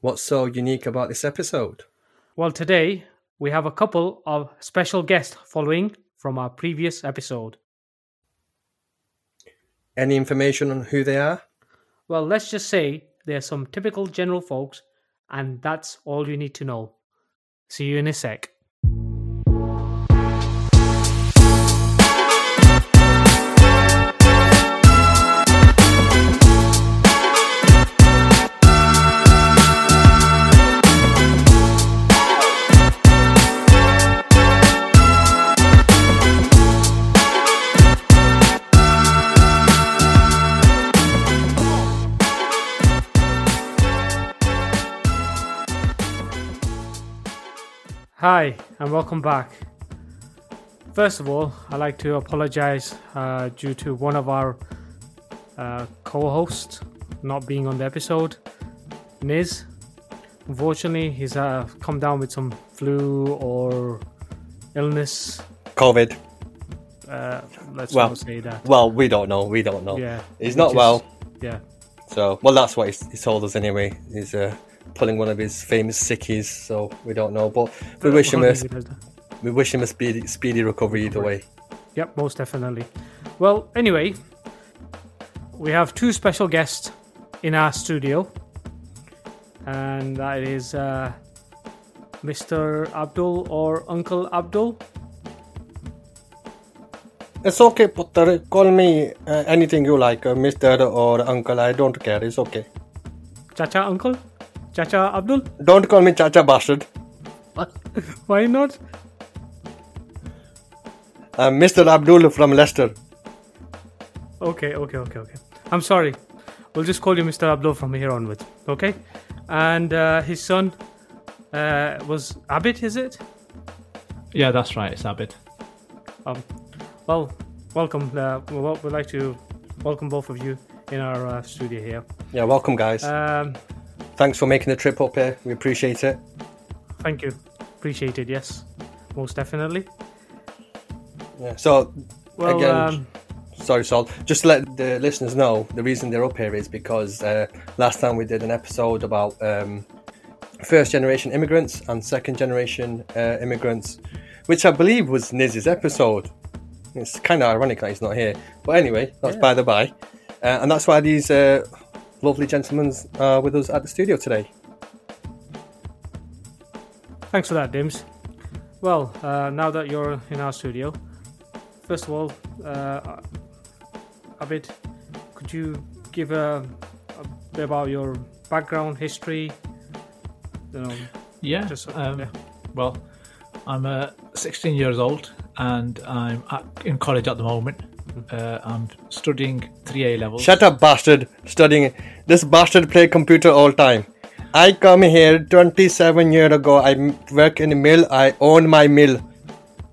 What's so unique about this episode? Well, today we have a couple of special guests following from our previous episode. Any information on who they are? Well, let's just say they're some typical general folks, and that's all you need to know. See you in a sec. Hi, and welcome back. First of all, I'd like to apologize uh, due to one of our uh, co hosts not being on the episode, Niz. Unfortunately, he's uh, come down with some flu or illness. COVID. Uh, let's Well, not say that. Well, we don't know. We don't know. Yeah. He's not is- well. Yeah. So, well, that's what he's, he told us anyway. He's uh, pulling one of his famous sickies, so we don't know. But we wish him a, He does that. we wish him a speedy, speedy recovery either way. Yep, most definitely. Well, anyway, we have two special guests in our studio, and that is uh, Mr. Abdul or Uncle Abdul. It's okay, Putter. Call me uh, anything you like, uh, Mister or Uncle. I don't care. It's okay. Chacha Uncle? Chacha Abdul? Don't call me Chacha bastard. Why not? I'm Mr. Abdul from Leicester. Okay, okay, okay, okay. I'm sorry. We'll just call you Mr. Abdul from here onwards, okay? And uh, his son uh, was Abid, is it? Yeah, that's right. It's Abid. Um, well, welcome. Uh, we- we'd like to welcome both of you in our uh, studio here. Yeah, welcome, guys. Um, Thanks for making the trip up here. We appreciate it. thank you. Appreciate it. Yes, most definitely. Yeah. So, Well, again, um, sorry, Sol. Just to let the listeners know, the reason they're up here is because uh, last time we did an episode about um, first generation immigrants and second generation uh, immigrants, which I believe was Niz's episode. It's kind of ironic that he's not here. But anyway, that's by the by. Uh, and that's why these uh, lovely gentlemen are with us at the studio today. thanks for that, Dimz. Well, uh, now that you're in our studio, first of all, uh, Abid, could you give a, a bit about your background, history? You know, Yeah. Just, uh, um, yeah. Well, I'm uh, 16 years old and I'm at, in college at the moment. Uh, I'm studying 3A levels. Shut up, bastard. Studying. This bastard play computer all time. I come here 27 year ago. I work in a mill. I own my mill.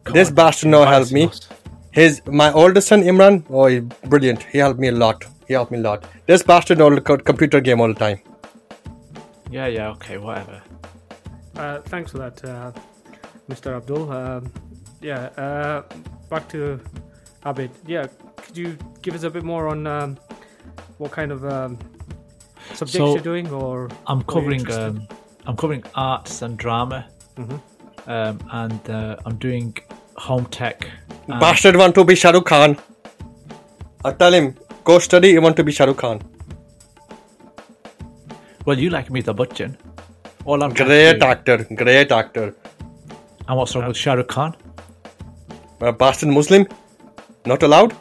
this bastard no help me. embarrassing. His my oldest son Imran. Oh, he's brilliant. He helped me a lot. He helped me a lot. This bastard no computer game all the time. Yeah, yeah, okay, whatever. Uh, thanks for that, uh, Mr. Abdul. Um, yeah, uh, back to Abid. Yeah, could you give us a bit more on um, what kind of um, subjects So, you're doing, or I'm covering um, I'm covering arts and drama, Mhm. um, and uh, I'm doing home tech. and- Bastard want to be Shah Rukh Khan. I tell him go study. You want to be Shah Rukh Khan. Well, you like Amitabh Bachchan. All I'm Great actor. Great actor. And what's wrong with Shah Rukh Khan? A bastard Muslim. Not allowed.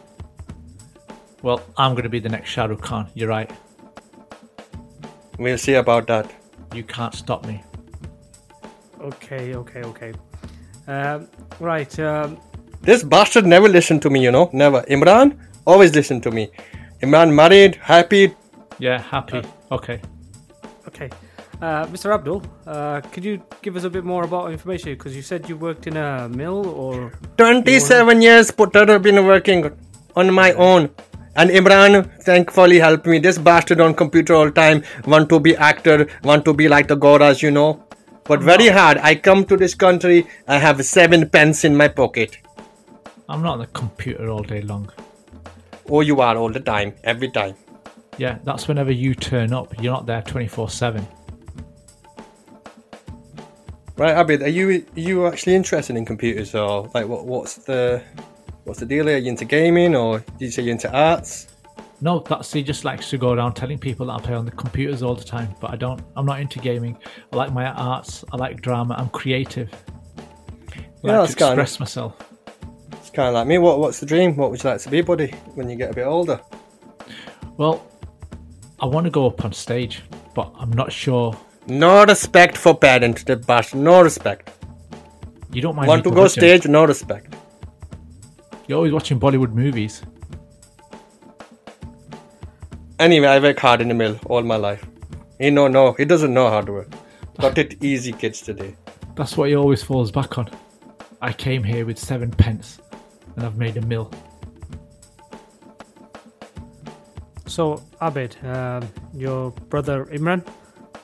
Well, I'm going to be the next Shah Rukh Khan. You're right. We'll see about that. You can't stop me. Okay, okay, okay. Um, right. Um, This bastard never listened to me, you know. Never. Imran, Always listen to me. Imran married, happy. Yeah, happy. okay. Okay. Uh, Mr. Abdul, uh, could you give us a bit more about information? Because you said you worked in a mill or. 27 years Putter have been working on my own. And Imran thankfully helped me. This bastard on computer all time want to be actor, want to be like the Goras, you know. But very hard. I come to this country, I have seven pence in my pocket. I'm not on the computer all day long. Oh, you are all the time, every time. Yeah, that's whenever you turn up. You're not there 24 7. Right, Abid, are you are you actually interested in computers or like what what's the what's the deal? Are you into gaming or did you say you're into arts? No, that's he just likes to go around telling people that I play on the computers all the time, but I don't. I'm not into gaming. I like my arts. I like drama. I'm creative. I Yeah, like that's to kinda- myself. It's kind of like me. What what's the dream? What would you like to be, buddy, when you get a bit older? Well, I want to go up on stage, but I'm not sure. No respect for parents, the bastard. No respect. You don't mind Want to go curmudgeon. stage? No respect. You're always watching Bollywood movies. Anyway, I work hard in the mill all my life. He no no. He doesn't know hard work. Got it easy, kids today. That's what he always falls back on. I came here with seven pence, and I've made a mill. So, Abid, um, your brother Imran,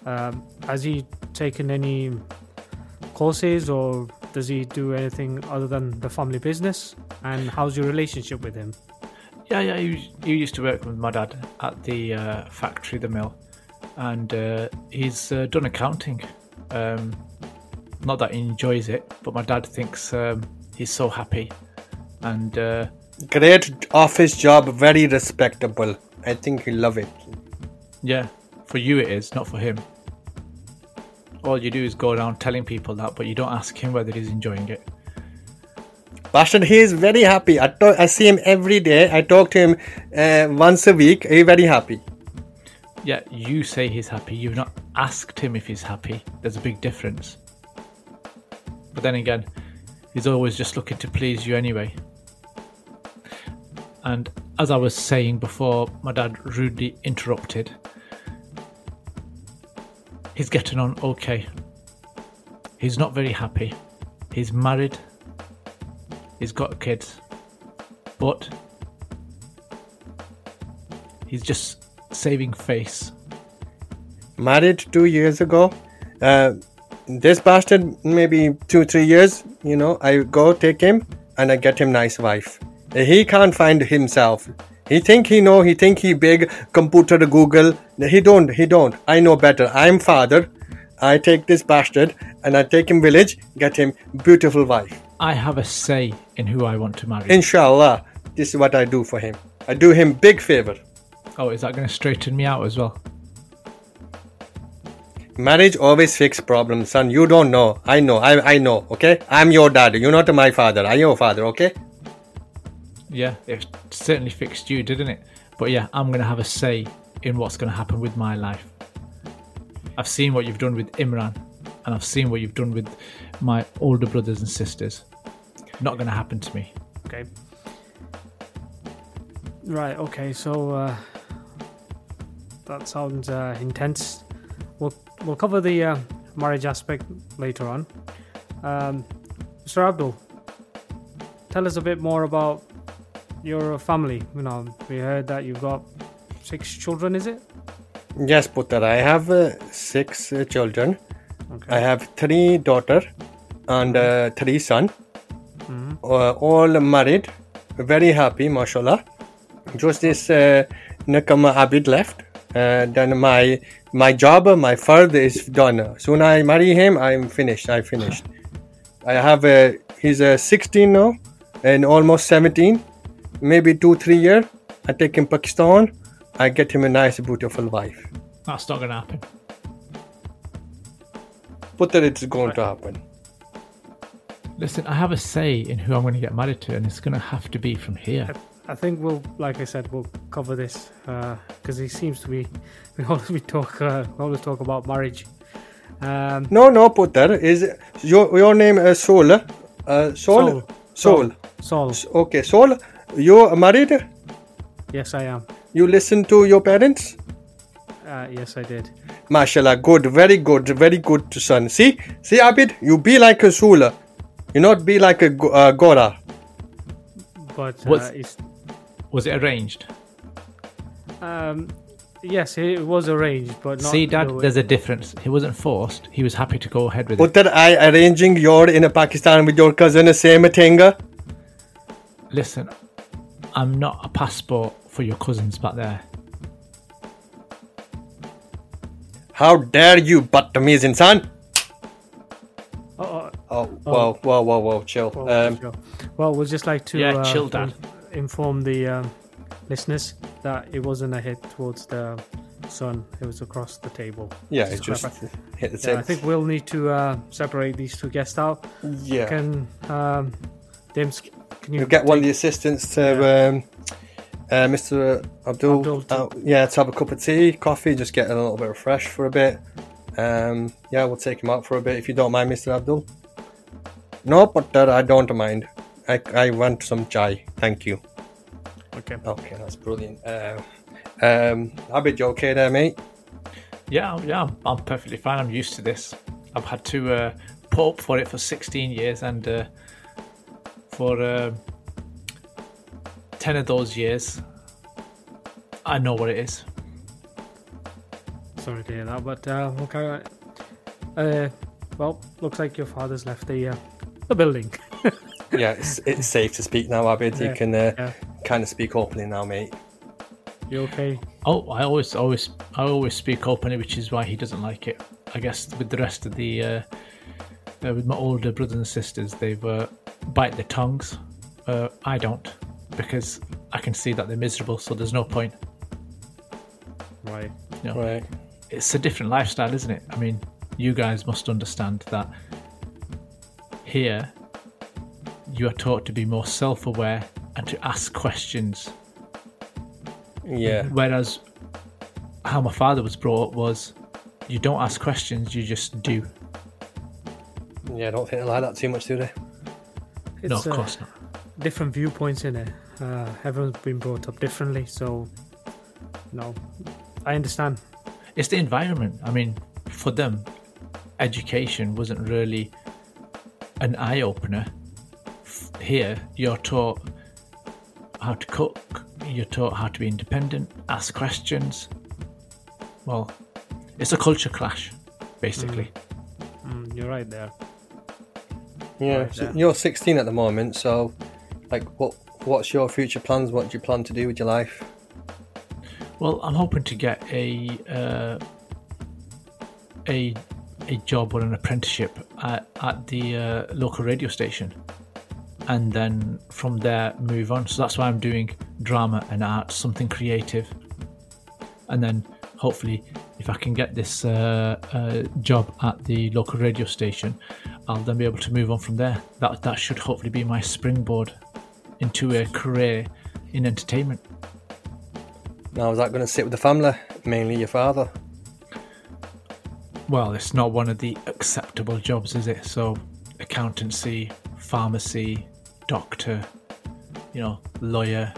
um, has he taken any courses or does he do anything other than the family business? And how's your relationship with him? Yeah, yeah. He, he used to work with my dad at the uh, factory, the mill, and uh, he's uh, done accounting. Um, not that he enjoys it, but my dad thinks um, he's so happy, and uh, Great office job, very respectable. I think he love it. yeah, for you it is, not for him. All you do is go around telling people that, but you don't ask him whether he's enjoying it. Bastard, he is very happy. I, to- I see him every day. I talk to him uh, once a week. He's very happy. Yeah, you say he's happy. You've not asked him if he's happy. There's a big difference. But then again, he's always just looking to please you anyway. And as I was saying before, my dad rudely interrupted. He's getting on okay. He's not very happy. He's married. He's got kids. But he's just saving face. Married two years ago. Uh, this bastard, maybe two, three years, you know, I go take him and I get him nice wife. He can't find himself. He think he know, he think he big, computer Google. He don't, he don't. I know better. I'm father. I take this bastard and I take him village, get him beautiful wife. I have a say in who I want to marry. Inshallah, this is what I do for him. I do him big favor. oh, is that going to straighten me out as well? Marriage always fix problems, son. You don't know. I know. I, I know. Okay. I'm your dad. You're not my father. I'm your father. Okay. Yeah, it certainly fixed you, didn't it? But yeah, I'm going to have a say in what's going to happen with my life. I've seen what you've done with Imran, and I've seen what you've done with my older brothers and sisters. Not going to happen to me. Okay. Right. Okay. So uh, that sounds uh, intense. We'll we'll cover the uh, marriage aspect later on. Um, Mr. Abdul, tell us a bit more about your family. You know, we heard that you've got six children. Is it? Yes, Putter. I have uh, six uh, children. Okay. I have three daughter and uh, three son. Uh, all married. Very happy, mashallah. Just this uh, Nakama Abid left. Uh, then my my job, my fard is done. Soon I marry him, I'm finished. I finished. I have a he's a 16 now and almost 17. Maybe two three year. I take him Pakistan. I get him a nice beautiful wife. That's not going to happen. But that it's going to happen. Listen, I have a say in who I'm going to get married to, and it's going to have to be from here. I think we'll, like I said, we'll cover this because he seems to be. We always we talk. Uh, we always talk about marriage. Um, No, no, Putter. Is your your name uh, Soul? Uh, Soul? Soul. Soul. Saul. Okay, Soul. You married? Yes, I am. You listen to your parents? Uh, yes, I did. Mashallah, good, very good, very good, son. See, see, Abid, you be like a Sula. You not be like a go- uh, Gora. But uh, What's- it's, Was it arranged? um, yes, it was arranged, but not. See, Dad, the there's a difference. He wasn't forced. He was happy to go ahead with But it. that I arranging your in a Pakistan with your cousin, the same thing. Listen, I'm not a passport for your cousins back there. How dare you, Batamiz insan? Oh, oh, Oh, whoa, whoa, whoa, whoa, chill. well, Um, sure. well, we'd just like to Yeah, uh, chill, Dad. inform the um, listeners that it wasn't a hit towards the sun; it was across the table. yeah, to it just hit the Yeah. I think we'll need to uh, separate these two guests out. yeah. Can um, Dimz, can you You'll get one of the assistants to um, uh, Mr. Abdul. Abdul to- uh, yeah, to have a cup of tea, coffee, just get a little bit refreshed for a bit. Um, yeah, we'll take him out for a bit if you don't mind, Mr. Abdul. No, but uh, I don't mind. I, I want some chai. Thank you. Okay. Okay, that's brilliant. Uh, um, Abid, you okay there, mate? Yeah, yeah, I'm, I'm perfectly fine. I'm used to this. I've had to uh, put up for it for 16 years, and uh, for uh, 10 of those years, I know what it is. Sorry to hear that, but uh, we'll carry on. Uh, well, looks like your father's left the uh, the building. Yeah, it's, it's safe to speak now, Abid. Yeah, You can uh, yeah. kind of speak openly now, mate. You okay? Oh, I always, always, I always speak openly, which is why he doesn't like it. I guess with the rest of the, uh, uh, with my older brothers and sisters, they've uh, bite their tongues. Uh, I don't, because I can see that they're miserable. So there's no point. Right. You know, Right. it's a different lifestyle, isn't it? I mean, you guys must understand that here you are taught to be more self aware and to ask questions. Yeah. Whereas how my father was brought up was you don't ask questions, you just do. Yeah, I don't think they like that too much, do they? It's no, of uh, course not. different viewpoints in it. Uh, everyone's been brought up differently, so no, I understand. It's the environment. I mean, for them, education wasn't really an eye opener. Here, you're taught how to cook, you're taught how to be independent, ask questions. Well, it's a culture clash, basically. Mm, you're right there. Yeah, so you're 16 at the moment, so like, what what's your future plans? What do you plan to do with your life? Well, I'm hoping to get a uh, a a job or an apprenticeship at, at the uh, local radio station, and then from there move on. So that's why I'm doing drama and art, something creative, and then hopefully, if I can get this uh, uh, job at the local radio station, I'll then be able to move on from there. That that should hopefully be my springboard into a career in entertainment. Now, is that going to sit with the family, mainly your father? Well, it's not one of the acceptable jobs, is it? So, accountancy, pharmacy, doctor, you know, lawyer.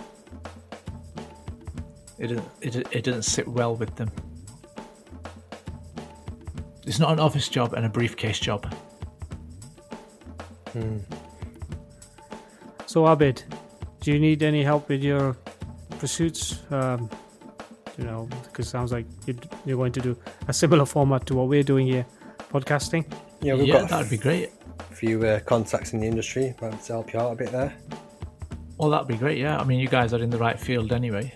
It it, it doesn't sit well with them. It's not an office job and a briefcase job. So Abid, do you need any help with your pursuits? Um, you know, because it sounds like you're, you're going to do a similar format to what we're doing here, podcasting. Yeah, we've yeah, got that'd be great. a few uh, contacts in the industry. Might to help you out a bit there. Well, that'd be great. Yeah, I mean, you guys are in the right field anyway.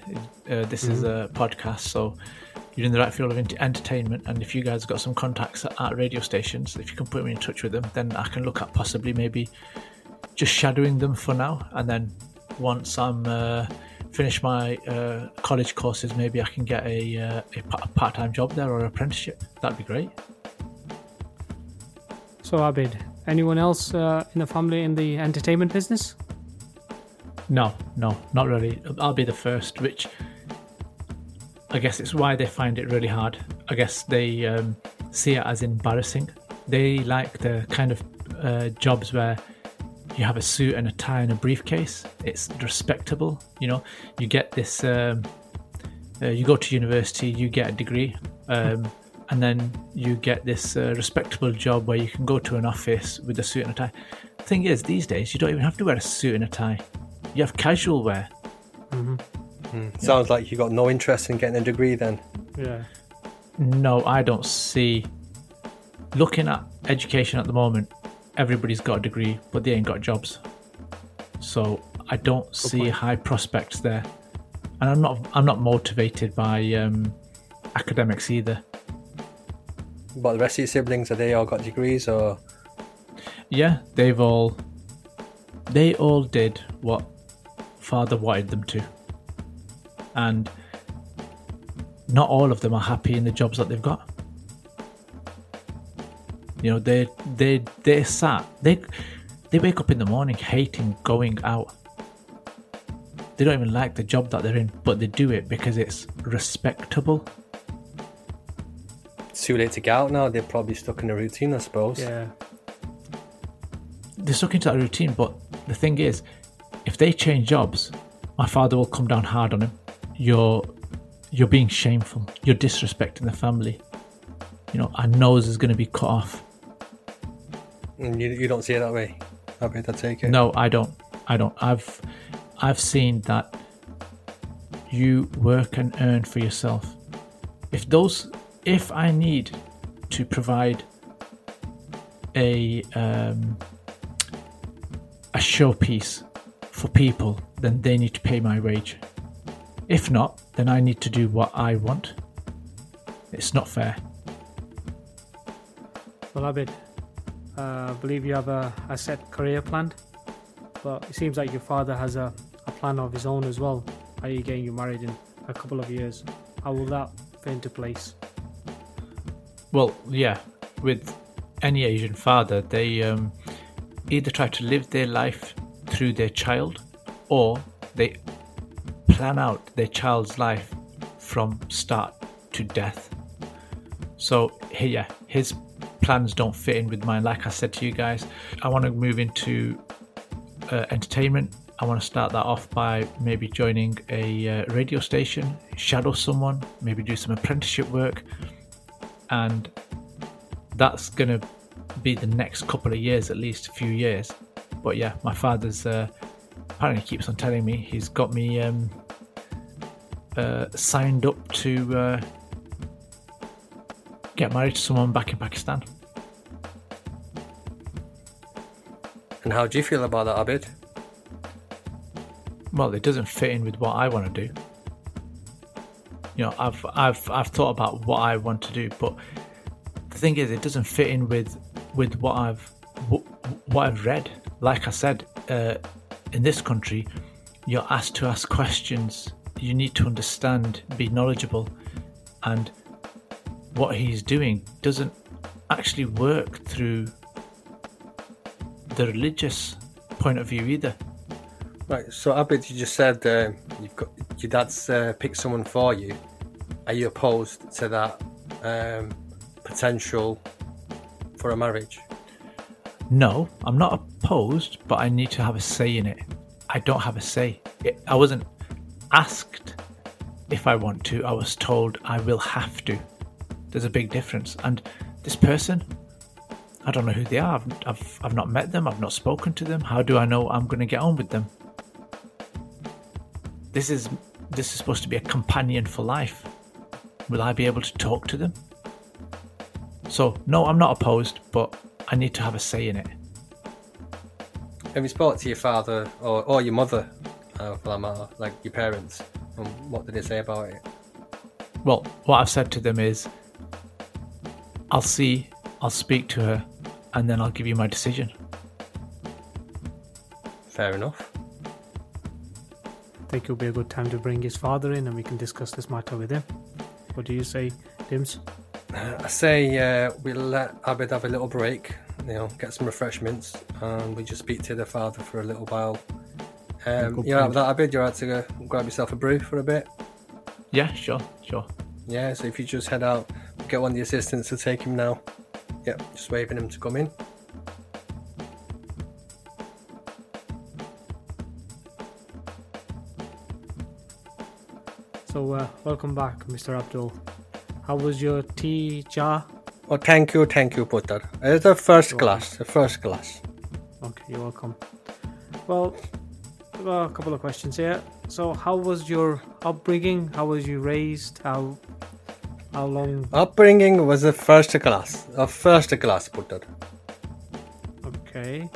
Uh, this is a podcast, so you're in the right field of entertainment. And if you guys have got some contacts at, at radio stations, if you can put me in touch with them, then I can look at possibly maybe just shadowing them for now. And then once I'm uh, finished my uh, college courses, maybe I can get a, uh, a part-time job there or an apprenticeship. That'd be great. So Abid, anyone else uh, in the family in the entertainment business? No, no, not really. I'll be the first, which I guess it's why they find it really hard. I guess they um, see it as embarrassing. They like the kind of uh, jobs where you have a suit and a tie and a briefcase. It's respectable. You know, you get this. Um, uh, you go to university, you get a degree, um, and then you get this uh, respectable job where you can go to an office with a suit and a tie. The thing is, these days you don't even have to wear a suit and a tie. You have casual wear. Sounds like you got no interest in getting a degree then. Yeah. No, I don't see. Looking at education at the moment, everybody's got a degree, but they ain't got jobs. So I don't see point. high prospects there, and I'm not. I'm not motivated by um, academics either. But the rest of your siblings, are they all got degrees or Yeah, they've all. They all did what father wanted them to, and not all of them are happy in the jobs that they've got. You know, they they they sat they they wake up in the morning hating going out. They don't even like the job that they're in, but they do it because it's respectable. it's too late to get out now? They're probably stuck in a routine, I suppose. Yeah. they're stuck into that routine. But the thing is, if they change jobs, my father will come down hard on him. You're you're being shameful. You're disrespecting the family. You know, our nose is going to be cut off. And you, you don't see it that way. I bet I take it. No, I don't. I don't. I've I've seen that you work and earn for yourself. If those if I need to provide a um, a showpiece for people, then they need to pay my wage. If not, then I need to do what I want. It's not fair. Well, Abid, uh, I believe you have a, a set career planned, but it seems like your father has a, a plan of his own as well. Are you getting you married in a couple of years? How will that fit into place? Well, yeah, with any Asian father, they um, either try to live their life through their child or they plan out their child's life from start to death. So, yeah, his plans don't fit in with mine. Like I said to you guys, I want to move into uh, entertainment. I want to start that off by maybe joining a uh, radio station, shadow someone, maybe do some apprenticeship work, and that's going to be the next couple of years, at least a few years. But yeah, my father's uh, apparently keeps on telling me he's got me um, uh, signed up to uh, get married to someone back in Pakistan. And how do you feel about that, Abid? well, it doesn't fit in with what I want to do. You know, I've I've I've thought about what I want to do, but the thing is, it doesn't fit in with with what I've wh- what I've read. Like I said, uh, in this country, you're asked to ask questions. You need to understand, be knowledgeable, and what he's doing doesn't actually work through the religious point of view either. Right, so Abid, you just said uh, you've got your dad's uh, picked someone for you. Are you opposed to that um, potential for a marriage? No, I'm not opposed, but I need to have a say in it. I don't have a say. It, I wasn't asked if I want to, I was told I will have to. There's a big difference. And this person, I don't know who they are. I've, I've, I've not met them, I've not spoken to them. How do I know I'm going to get on with them? This is this is supposed to be a companion for life. Will I be able to talk to them? So, no, I'm not opposed, but I need to have a say in it. Have you spoke to your father or, or your mother, uh, for that matter, like your parents? And what did they say about it? Well, what I've said to them is I'll see, I'll speak to her, and then I'll give you my decision. Fair enough. I think it'll be a good time to bring his father in and we can discuss this matter with him. What do you say, Dimz? I say uh, we'll let Abid have a little break, you know, get some refreshments, and we just speak to the father for a little while. Um, you're out with? You're out to go grab yourself a brew for a bit? Yeah, sure, sure. Yeah, so if you just head out, get one of the assistants to take him now. Yep, just waving him to come in. So, uh, welcome back, Mr. Abdul. How was your tea jar? Oh, thank you, thank you, Putter. It's a first class, a first class. Okay, you're welcome. Well, a couple of questions here. So, how was your upbringing? How was you raised? How how long? Upbringing was a first class, a first class, Putter. Okay.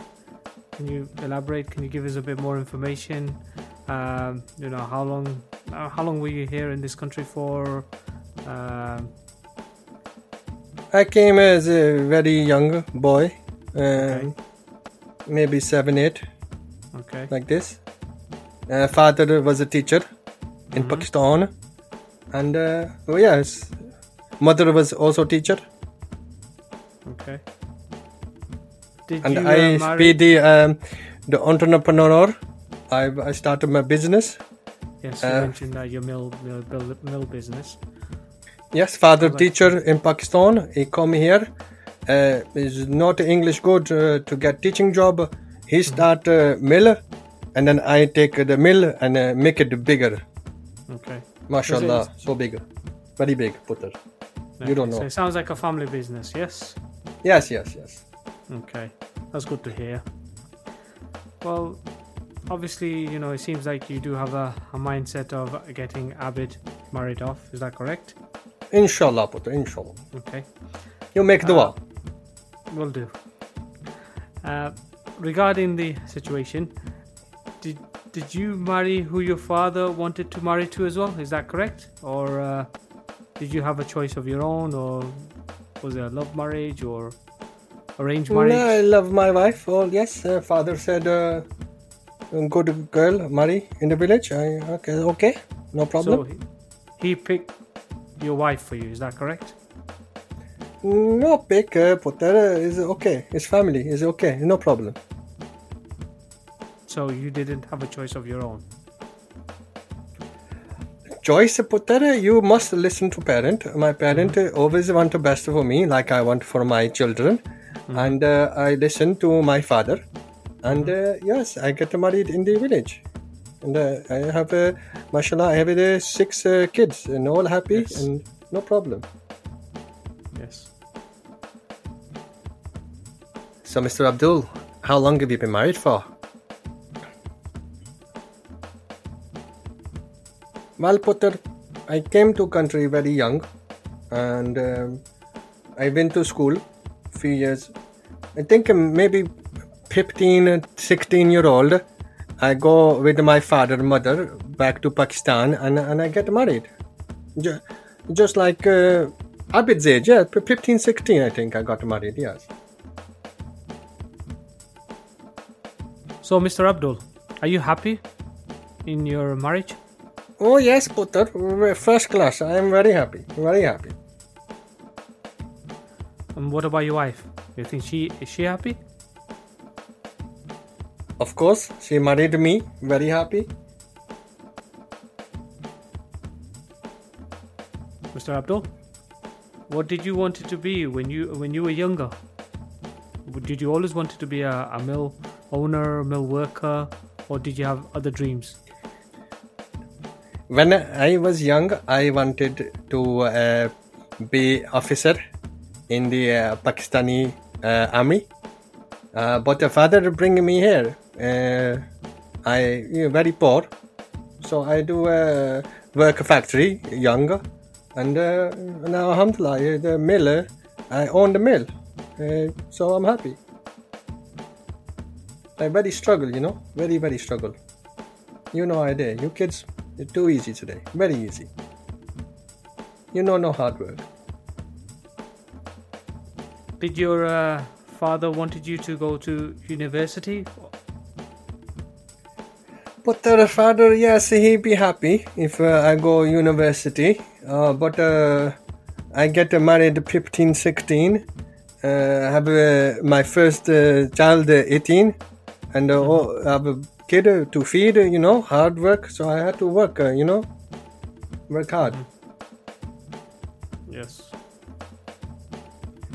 Can you elaborate? Can you give us a bit more information? Um, you know, how long uh, how long were you here in this country for? Um, I came as a very young boy, um, maybe seven, eight, okay. like this. Uh, father was a teacher in Pakistan, and uh, oh yes, mother was also teacher, Okay. Did and you uh, I marry? be the um, the entrepreneur. I, I started my business. Yes, you uh, mentioned that your mill mill, mill, business. Yes, father Right. teacher in Pakistan. He come here. Uh, is not English good uh, to get teaching job. He start uh, mill, and then I take the mill and uh, make it bigger. Okay. Mashallah, so big, very big. Putter. You don't So know. it sounds like a family business. Yes. Yes, yes, yes. Okay, that's good to hear. Well, obviously, you know, it seems like you do have a, a mindset of getting Abid married off. Is that correct? Inshallah, Putter. Inshallah. Okay, You make dua. will do. Uh, regarding the situation, did did you marry who your father wanted to marry to as well? Is that correct, or uh, did you have a choice of your own, or was it a love marriage or arranged marriage? No, I love my wife. Oh yes, uh, father said, uh, good girl, marry in the village. I okay, okay, no problem. So he, he picked your wife for you. Is that correct? No, pick uh, Putter is okay. It's family. Is okay. No problem. So you didn't have a choice of your own. Choice Putter, you must listen to parent. My parent uh, always want the best for me, like I want for my children, and uh, I listen to my father. And uh, yes, I get married in the village, and uh, I have, uh, mashallah, I have uh, six uh, kids, and all happy, Yes. and no problem. Yes. So, Mr. Abdul, how long have you been married for? Well, Putter, I came to country very young, and um, I went to school few years. I think maybe 15, uh, 16 year old. I go with my father, mother back to Pakistan, and and I get married. Just like uh, Abid's age, yeah, 15, 16, I think I got married. Yes. So, Mr. Abdul, are you happy in your marriage? Oh yes, Putter, first class. I am very happy, very happy. And what about your wife? You think she is she happy? Of course, she married me, very happy. Mr. Abdul, what did you want it to be when you when you were younger? Did you always want it to be a, a mill owner, mill worker, or did you have other dreams? When I was young, I wanted to uh, be officer in the uh, Pakistani uh, army, uh, but the father bring me here. Uh, I you know, very poor, so I do uh, work a factory younger, and now Alhamdulillah, the mill. uh, I own the mill, so I'm happy. I very struggle, you know, very very struggle. You know i idea. You kids, it's too easy today. Very easy. You know no hard work. Did your uh, father wanted you to go to university? But the father, yes, he be happy if uh, I go university. Uh, but uh, I get married 15, 16. Uh, have uh, my first uh, child uh, 18. And uh, oh, have a kid uh, to feed, uh, you know, hard work. So I had to work, uh, you know, work hard. Yes.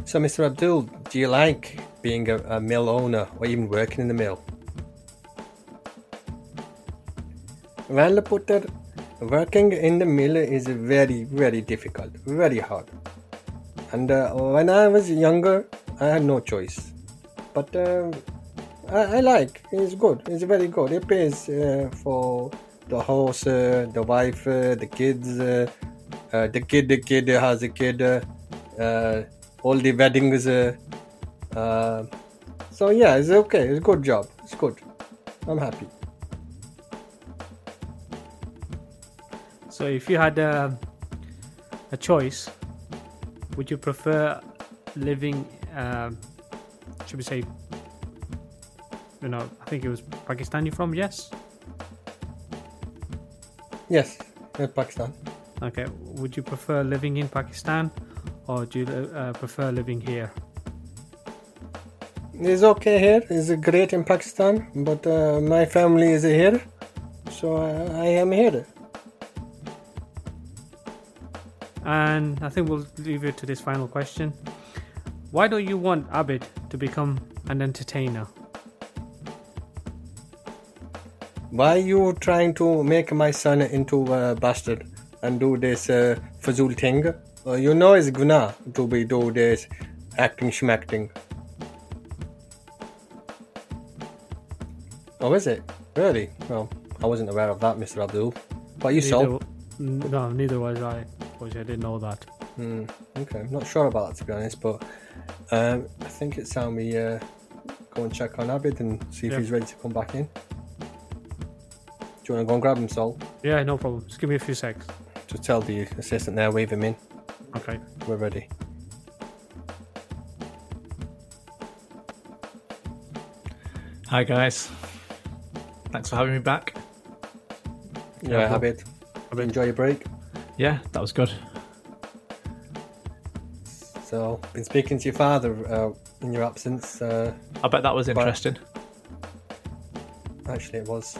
So, Mr. Abdul, do you like being a, a mill owner or even working in the mill? Well, Putter, working in the mill is very, very difficult, very hard. And uh, when I was younger, I had no choice. But um, I, I like. It's good. It's very good. It pays uh, for the house, uh, the wife, uh, the kids. Uh, uh, the kid, the kid has a kid. Uh, uh, all the weddings. Uh, uh, so yeah, it's okay. It's good job. It's good. I'm happy. So, if you had a, a choice, would you prefer living, um, should we say, you know, I think it was Pakistan you're from, yes? Yes, in Pakistan. Okay, would you prefer living in Pakistan or do you uh, prefer living here? It's okay here. It's great in Pakistan, but uh, my family is here, so I, I am here. And I think we'll leave it to this final question. Why don't you want Abid to become an entertainer? Why you trying to make my son into a bastard and do this uh, fazul thing? Uh, you know it's guna to be do this acting schmacting. Oh, is it? Really? Well, I wasn't aware of that, Mr. Abdul. But you saw. No, neither was I. Which I didn't know that. Hmm, okay, I'm not sure about that to be honest, but um, I think it's time we uh, go and check on Abid and see if he's ready to come back in. Do you want to go and grab him, Sol? Yeah, no problem. Just give me a few secs. Just tell the assistant there, wave him in. Okay. We're ready. Hi guys, thanks for having me back. Yeah, cool. Abid. Enjoy your break. Yeah, that was good. So, been speaking to your father uh, in your absence. Uh, I bet that was interesting. actually, it was.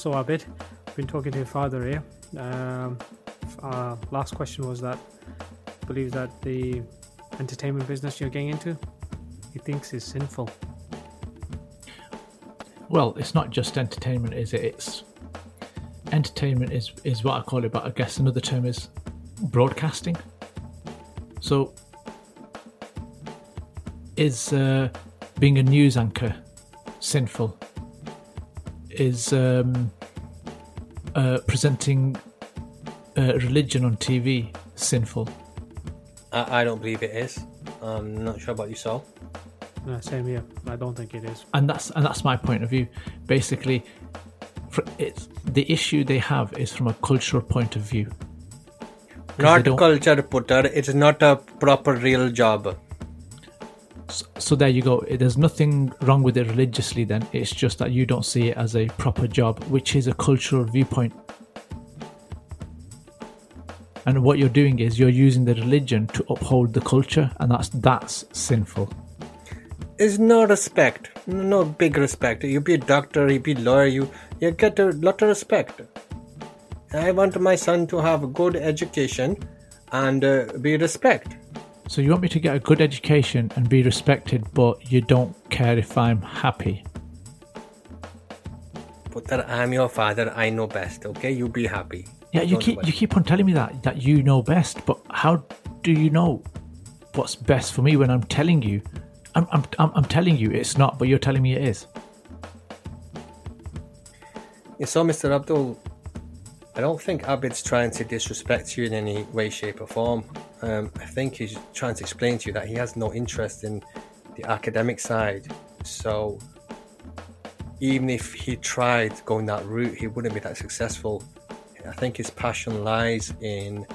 So Abid, been talking to your father here. Um, our last question was that believes that the entertainment business you're getting into, he thinks is sinful. Well, it's not just entertainment, is it? It's entertainment is is what I call it, but I guess another term is broadcasting. So, is uh, being a news anchor sinful? Is um, uh, presenting uh, religion on TV sinful? I, I don't believe it is. I'm not sure about you, Sol. Uh, same here. I don't think it is. and that's and that's my point of view. Basically, fr it's the issue they have is from a cultural point of view. Not don't- culture, Putter. It's not a proper real job. So there you go. There's nothing wrong with it religiously. Then it's just that you don't see it as a proper job, which is a cultural viewpoint. And what you're doing is you're using the religion to uphold the culture, and that's that's sinful. It's no respect. No big respect. You be a doctor, you be lawyer, you, you get a lot of respect. I want my son to have a good education and uh, be respect. So you want me to get a good education and be respected, but you don't care if I'm happy. Putter, I'm your father. I know best. Okay, you be happy. Yeah, you Don't keep worry. you keep on telling me that that you know best, but how do you know what's best for me when I'm telling you? I'm I'm I'm, I'm telling you it's not, but you're telling me it is. You saw Mr. Abdul. I don't think Abid's trying to disrespect you in any way, shape, or form. Um, I think he's trying to explain to you that he has no interest in the academic side. So, even if he tried going that route, he wouldn't be that successful. I think his passion lies in,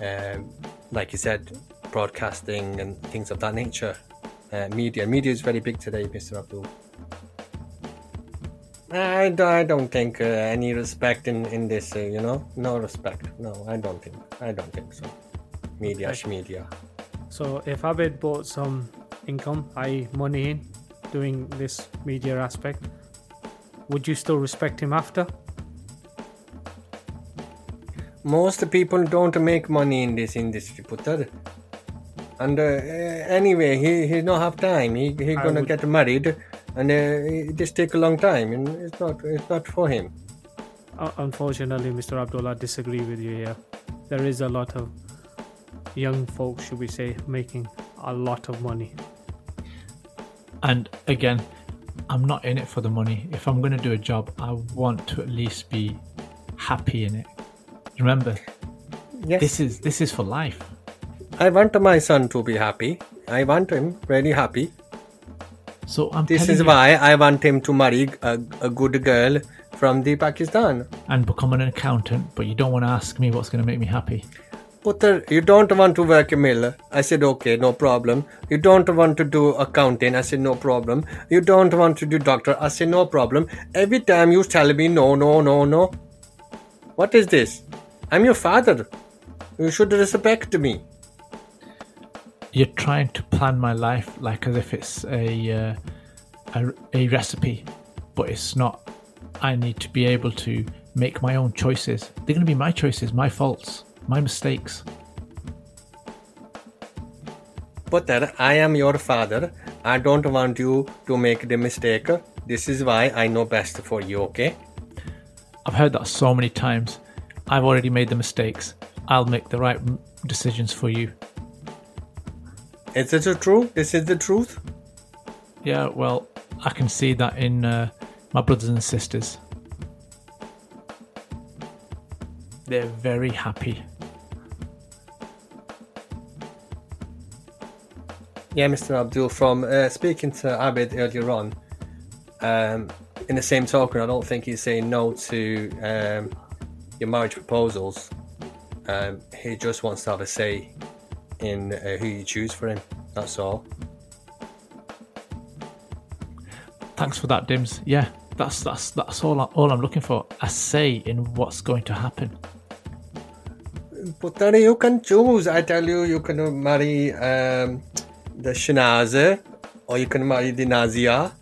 um, like you said, broadcasting and things of that nature. Uh, media. Media is very big today, Mr. Abdul. I, I don't think uh, any respect in, in this, uh, you know? No respect. No, I don't think. I don't think so. Media, Okay. media. So if Abid brought some income, i.e., money in, doing this media aspect, would you still respect him after? Most people don't make money in this industry, Putter. And uh, anyway, he he don't have time. He he I gonna would- get married, and uh, it just take a long time, and it's not it's not for him. uh, unfortunately, Mr. Abdullah, I disagree with you here. There is a lot of young folks, should we say, making a lot of money. And again, I'm not in it for the money. If I'm going to do a job, I want to at least be happy in it. Remember, Yes. this is this is for life. I want my son to be happy. I want him really happy. So I'm This is you, why I want him to marry a, a good girl from the Pakistan. and become an accountant, but you don't want to ask me what's going to make me happy. Putter, you don't want to work a mill. I said, okay, no problem. You don't want to do accounting. I said, no problem. You don't want to do doctor. I said, no problem. Every time you tell me no, no, no, no. What is this? I'm your father. You should respect me. You're trying to plan my life like as if it's a uh, a, a recipe, but it's not. I need to be able to make my own choices. They're going to be my choices, my faults, my mistakes. Putter, I am your father. I don't want you to make the mistake. This is why I know best for you, okay? I've heard that so many times. I've already made the mistakes. I'll make the right decisions for you. Is it true? This is the truth? Yeah, well, I can see that in uh, my brothers and sisters. They're very happy. Yeah, Mr. Abdul, from uh, speaking to Abid earlier on, um, in the same token, I don't think he's saying no to um, your marriage proposals. Um, he just wants to have a say in uh, who you choose for him. That's all. Thanks for that, Dimz. Yeah, that's that's that's all. I, all I'm looking for. A say in what's going to happen. But then you can choose. I tell you, you can marry um, the Shinaze, or you can marry the Nazia,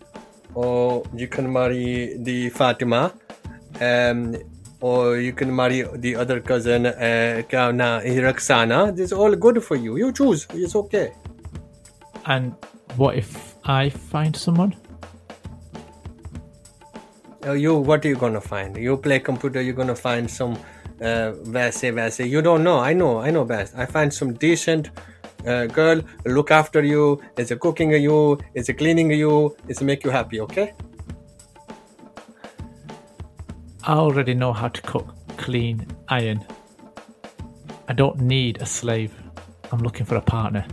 or you can marry the Fatima, um, or you can marry the other cousin, uh, Kauna, Roxana. This is all good for you. You choose. It's okay. And what if I find someone? Uh, you, what are you gonna find? You play computer, you're gonna find some uh, vase, vase. You don't know. I know. I know best. I find some decent uh, girl, look after you. Is a cooking you. Is a cleaning you. Is make you happy. Okay. I already know how to cook, clean, iron. I don't need a slave. I'm looking for a partner.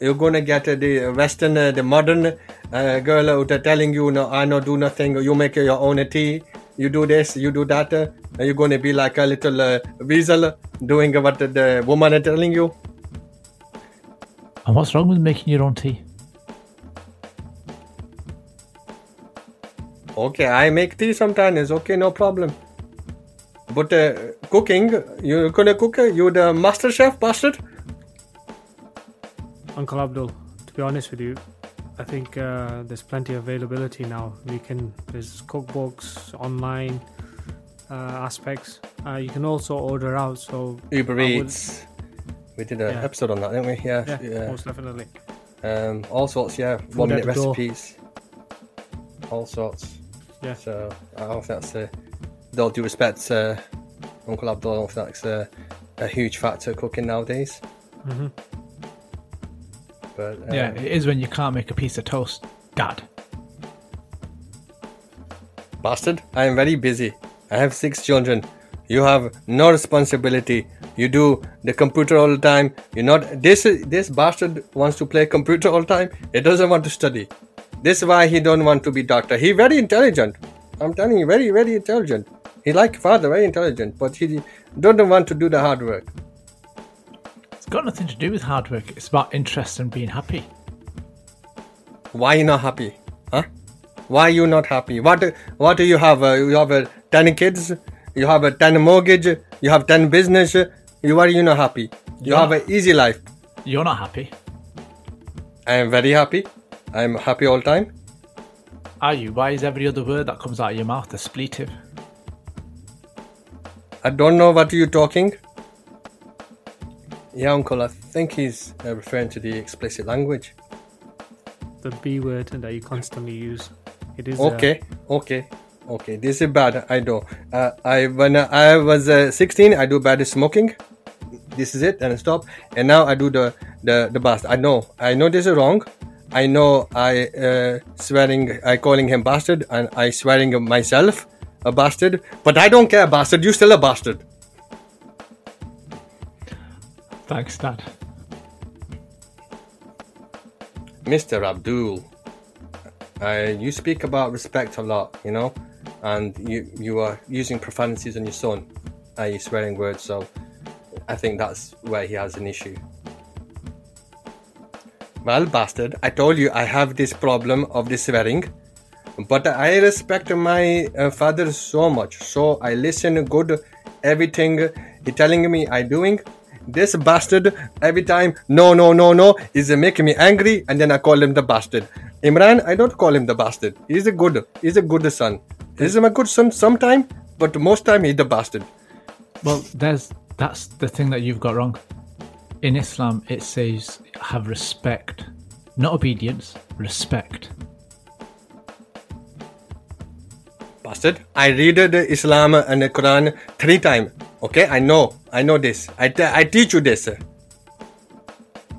You're gonna get uh, the Western, uh, the modern uh, girl are telling you, no, I no do nothing. You make your own tea. You do this. You do that. Uh, you're gonna be like a little uh, weasel doing what the woman is telling you. And what's wrong with making your own tea? Okay, I make tea sometimes. Okay, no problem. But uh, cooking, you gonna cook? uh, You the master chef, bastard? Uncle Abdul, to be honest with you, I think uh, there's plenty of availability now. We can there's cookbooks, online uh, aspects. Uh, you can also order out. So Uber I would- Eats. We did an Yeah. episode on that, didn't we? Yeah, yeah, yeah. most definitely. Um, all sorts. Yeah, one minute at the door. recipes. All sorts. Yeah. So I don't think that's a. With all due respect, uh, Uncle Abdul, I don't think that's a, a huge factor cooking nowadays. Mhm. But um, Yeah, it is when you can't make a piece of toast. Dad. Bastard, I am very busy. I have six children. You have no responsibility. You do the computer all the time. You're not this this bastard wants to play computer all the time. He doesn't want to study. This is why he don't want to be doctor. He very intelligent. I'm telling you, very, very intelligent. He like father, very intelligent, but he don't want to do the hard work. It's got nothing to do with hard work. It's about interest and being happy. Why you not happy? Huh? Why you not happy? What what do you have? Uh, you have uh, ten kids. You have a ten mortgage. You have ten business. You why you not happy? You Yeah. have an easy life. You're not happy, I am very happy. I am happy all time. are you? Why is every other word that comes out of your mouth expletive? I don't know what you're talking. Yeah, uncle. I think he's uh, referring to the explicit language. The B word that you constantly use. It is uh, Okay, okay. This is bad. I know. Uh, I when I was uh, 16, I do bad smoking. This is it, and I stop. And now I do the the the bastard. I know. I know this is wrong. I know I uh, swearing. I calling him bastard, and I swearing myself a bastard. But I don't care, bastard. You still a bastard. Thanks, Dad. Mr. Abdul, uh, you speak about respect a lot, you know, and you you are using profanities on your son, i.e., swearing words. So I think that's where he has an issue. Well, bastard, I told you I have this problem of the swearing, but I respect my uh, father so much, so I listen good everything he telling me I doing. This bastard every time no no no no is making me angry, and then I call him the bastard. Imran, I don't call him the bastard. He's a good, he's a good son. He's a good son sometime, but most time he's the bastard. Well, there's that's the thing that you've got wrong. In Islam, it says have respect, not obedience, respect. Bastard. I read the Islam and the Quran three times. Okay, I know, I know this. I, te- I teach you this.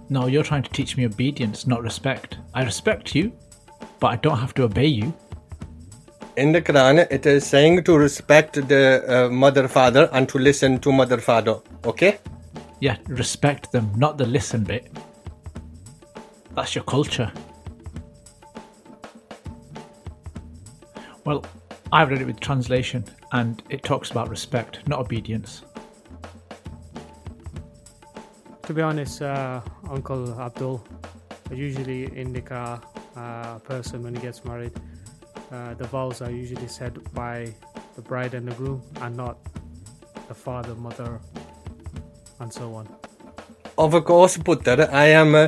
No, you're trying to teach me obedience, not respect. I respect you, but I don't have to obey you. In the Quran, it is saying to respect the uh, mother father and to listen to mother father. Okay? Yeah, respect them, not the listen bit. That's your culture. Well, I've read it with translation, and it talks about respect, not obedience. To be honest, uh, Uncle Abdul, usually indica uh, person when he gets married, uh, the vows are usually said by the bride and the groom, and not the father, mother, and so on. Of course, Putter, I am uh,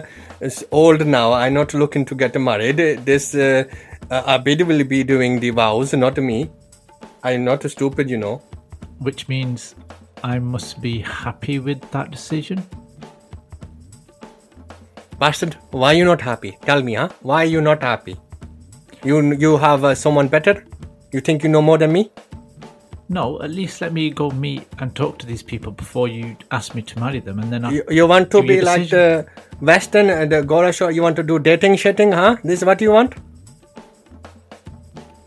old now. I'm not looking to get married. This uh, uh, Abid will be doing the vows, not me. I'm not stupid, you know. Which means I must be happy with that decision. Bastard, why are you not happy? Tell me, huh? Why are you not happy? You you have uh, someone better? You think you know more than me? No, at least let me go meet and talk to these people before you ask me to marry them, and then I. You, you want to be like the Western, uh, the Gora show? You want to do dating shitting, huh? This is what you want?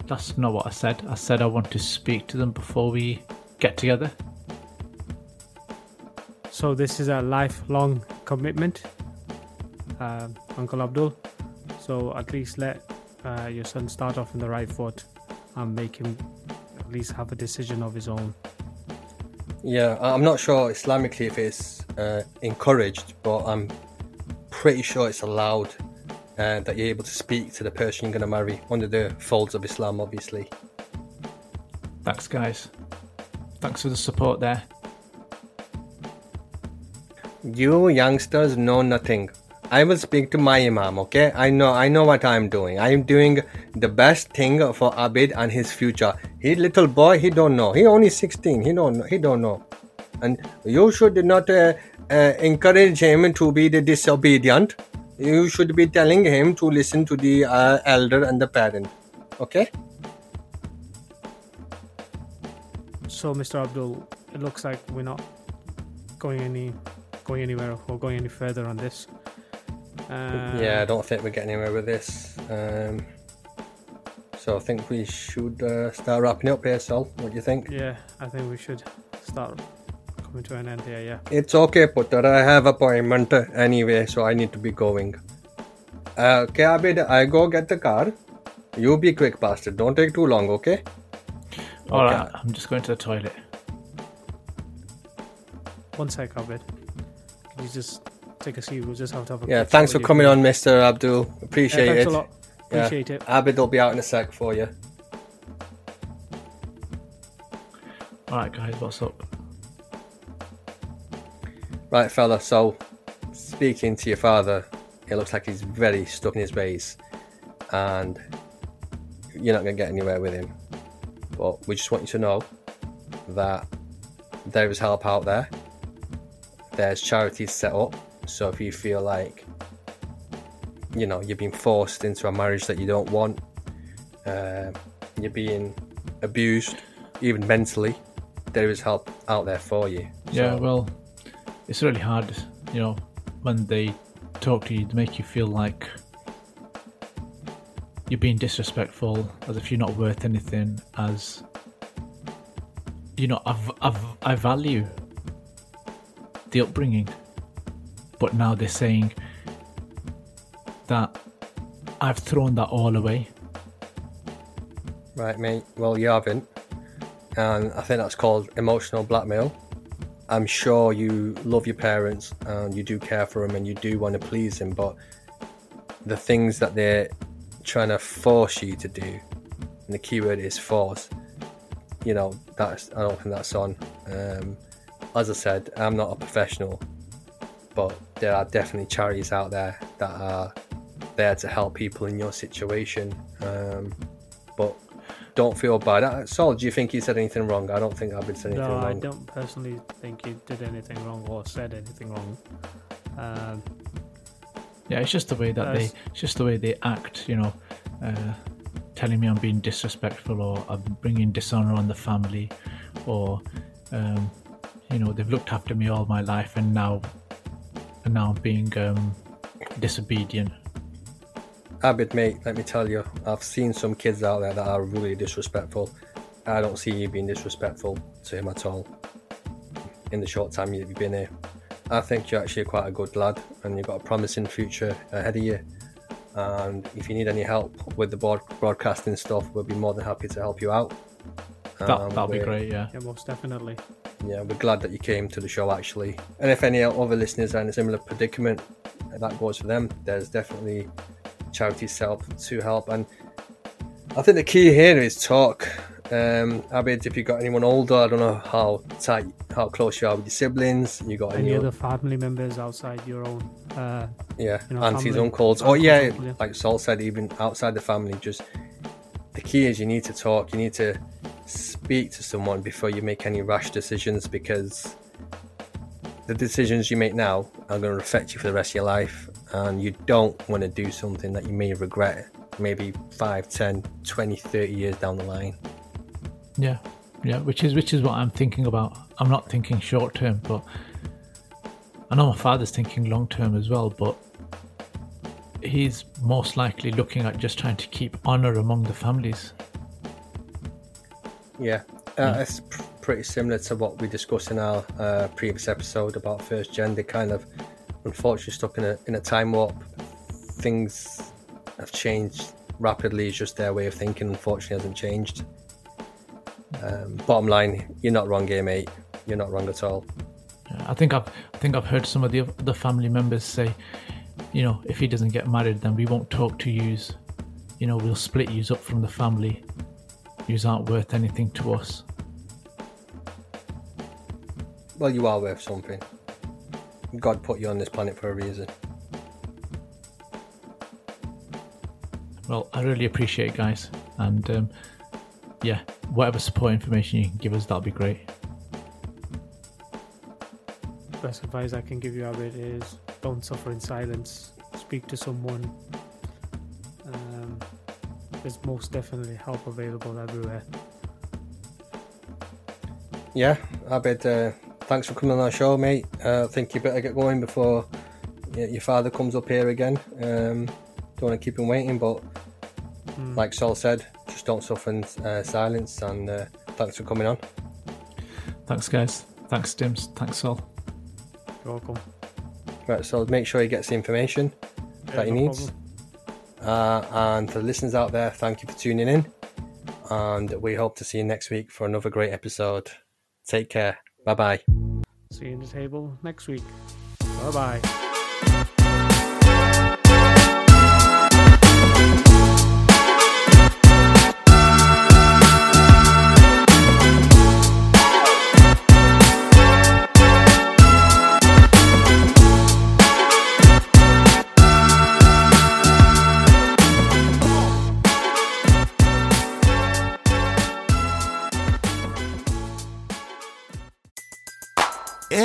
That's not what I said. I said I want to speak to them before we get together. So this is a lifelong commitment, um, Uncle Abdul. So at least let uh, your son start off in the right foot and make him at least have a decision of his own. Yeah, I- I'm not sure Islamically if it's uh, encouraged, but I'm pretty sure it's allowed uh, that you're able to speak to the person you're going to marry under the folds of Islam, obviously. Thanks, guys. Thanks for the support there. You youngsters know nothing. I will speak to my imam, okay? I know I know what I'm doing. I'm doing the best thing for Abid and his future. He little boy, he don't know. He only 16. He don't know. He don't know. And you should not uh, uh, encourage him to be the disobedient. You should be telling him to listen to the uh, elder and the parent. Okay? So, Mr. Abdul, it looks like we're not going any going anywhere or going any further on this. Uh, yeah, I don't think we're getting anywhere with this. Um, so I think we should uh, start wrapping up here, Sol. What do you think? Yeah, I think we should start coming to an end here. Yeah. It's okay, Putter. I have appointment anyway, so I need to be going. Uh, okay, Abid, I go get the car. You be quick, bastard. Don't take too long, okay? All right, I'm just going to the toilet. One sec, Abid. Can you just take a seat? We'll just have to have a Yeah, thanks for with you. coming on, Mr. Abdul. Yeah, Appreciate thanks it. a lot. Yeah. Appreciate it. Abid will be out in a sec for you. All right, guys, what's up? Right, fella. So, speaking to your father, it looks like he's very stuck in his ways, and you're not going to get anywhere with him. But we just want you to know that there is help out there. There's charities set up, so if you feel like you know you're being forced into a marriage that you don't want, uh, you're being abused, even mentally, there is help out there for you. Yeah, So, well, it's really hard, you know, when they talk to you, they make you feel like you're being disrespectful, as if you're not worth anything, as you know, I've, I've, I value the upbringing, but now they're saying that I've thrown that all away. Right, mate. Well, you haven't. And I think that's called emotional blackmail. I'm sure you love your parents and you do care for them and you do want to please them, but the things that they're trying to force you to do, and the keyword is force, you know, that's I don't think that's on. Um, as I said, I'm not a professional, but there are definitely charities out there that are there to help people in your situation. Um, but don't feel bad. Uh, Sol, do you think you said anything wrong? I don't think Abid said anything No, I don't personally think you did anything wrong or said anything wrong. Um, Yeah, it's just the way that they, it's just the way they act. You know, uh, telling me I'm being disrespectful or I'm bringing dishonor on the family, or um, you know they've looked after me all my life and now, and now I'm being um, disobedient. Abid, mate, let me tell you, I've seen some kids out there that are really disrespectful. I don't see you being disrespectful to him at all. In the short time you've been here, I think you're actually quite a good lad, and you've got a promising future ahead of you. And if you need any help with the broad- broadcasting stuff, we'll be more than happy to help you out. That Um, that'll be great. Yeah. yeah, most definitely. Yeah, we're glad that you came to the show actually. And if any other listeners are in a similar predicament, that goes for them. There's definitely charities to help to help. And I think the key here is talk. Um, Abid, if you've got anyone older, I don't know how tight, how close you are with your siblings. You got Any any, other family members outside your own? Uh, yeah, you know, aunties, family, uncles. Oh yeah, uncle, yeah. like Sol said, even outside the family, just the key is you need to talk. You need to speak to someone before you make any rash decisions because the decisions you make now are going to affect you for the rest of your life, and you don't want to do something that you may regret maybe 5, 10, 20, 30 years down the line. Yeah, yeah, which is which is what I'm thinking about. I'm not thinking short term, but I know my father's thinking long term as well. But he's most likely looking at just trying to keep honor among the families. Yeah, uh, it's pr- pretty similar to what we discussed in our uh, previous episode about first gen. They kind of, unfortunately, stuck in a in a time warp. Things have changed rapidly. It's just their way of thinking, unfortunately, hasn't changed. Um, bottom line, you're not wrong game eight. You're not wrong at all. I think I've I think I've heard some of the other family members say, you know, if he doesn't get married, then we won't talk to yous. You know, we'll split yous up from the family. Yous aren't worth anything to us. Well, you are worth something. God put you on this planet for a reason. Well, I really appreciate it, guys, and um, yeah, whatever support information you can give us, that'll be great. best advice I can give you, Abid, is don't suffer in silence. Speak to someone. There's most definitely help available everywhere. Yeah, Abid, uh, thanks for coming on our show, mate. Uh, I think you better get going before y- your father comes up here again. Um, don't want to keep him waiting, but like Sol said, just don't suffer in uh, silence. And uh, thanks for coming on. Thanks, guys. Thanks, Dimz. Thanks, Sol. You're welcome. Right, so make sure he gets the information that he no needs. problem. Uh, and for the listeners out there, thank you for tuning in. And we hope to see you next week for another great episode. Take care. Bye bye. See you in the table next week. Bye bye.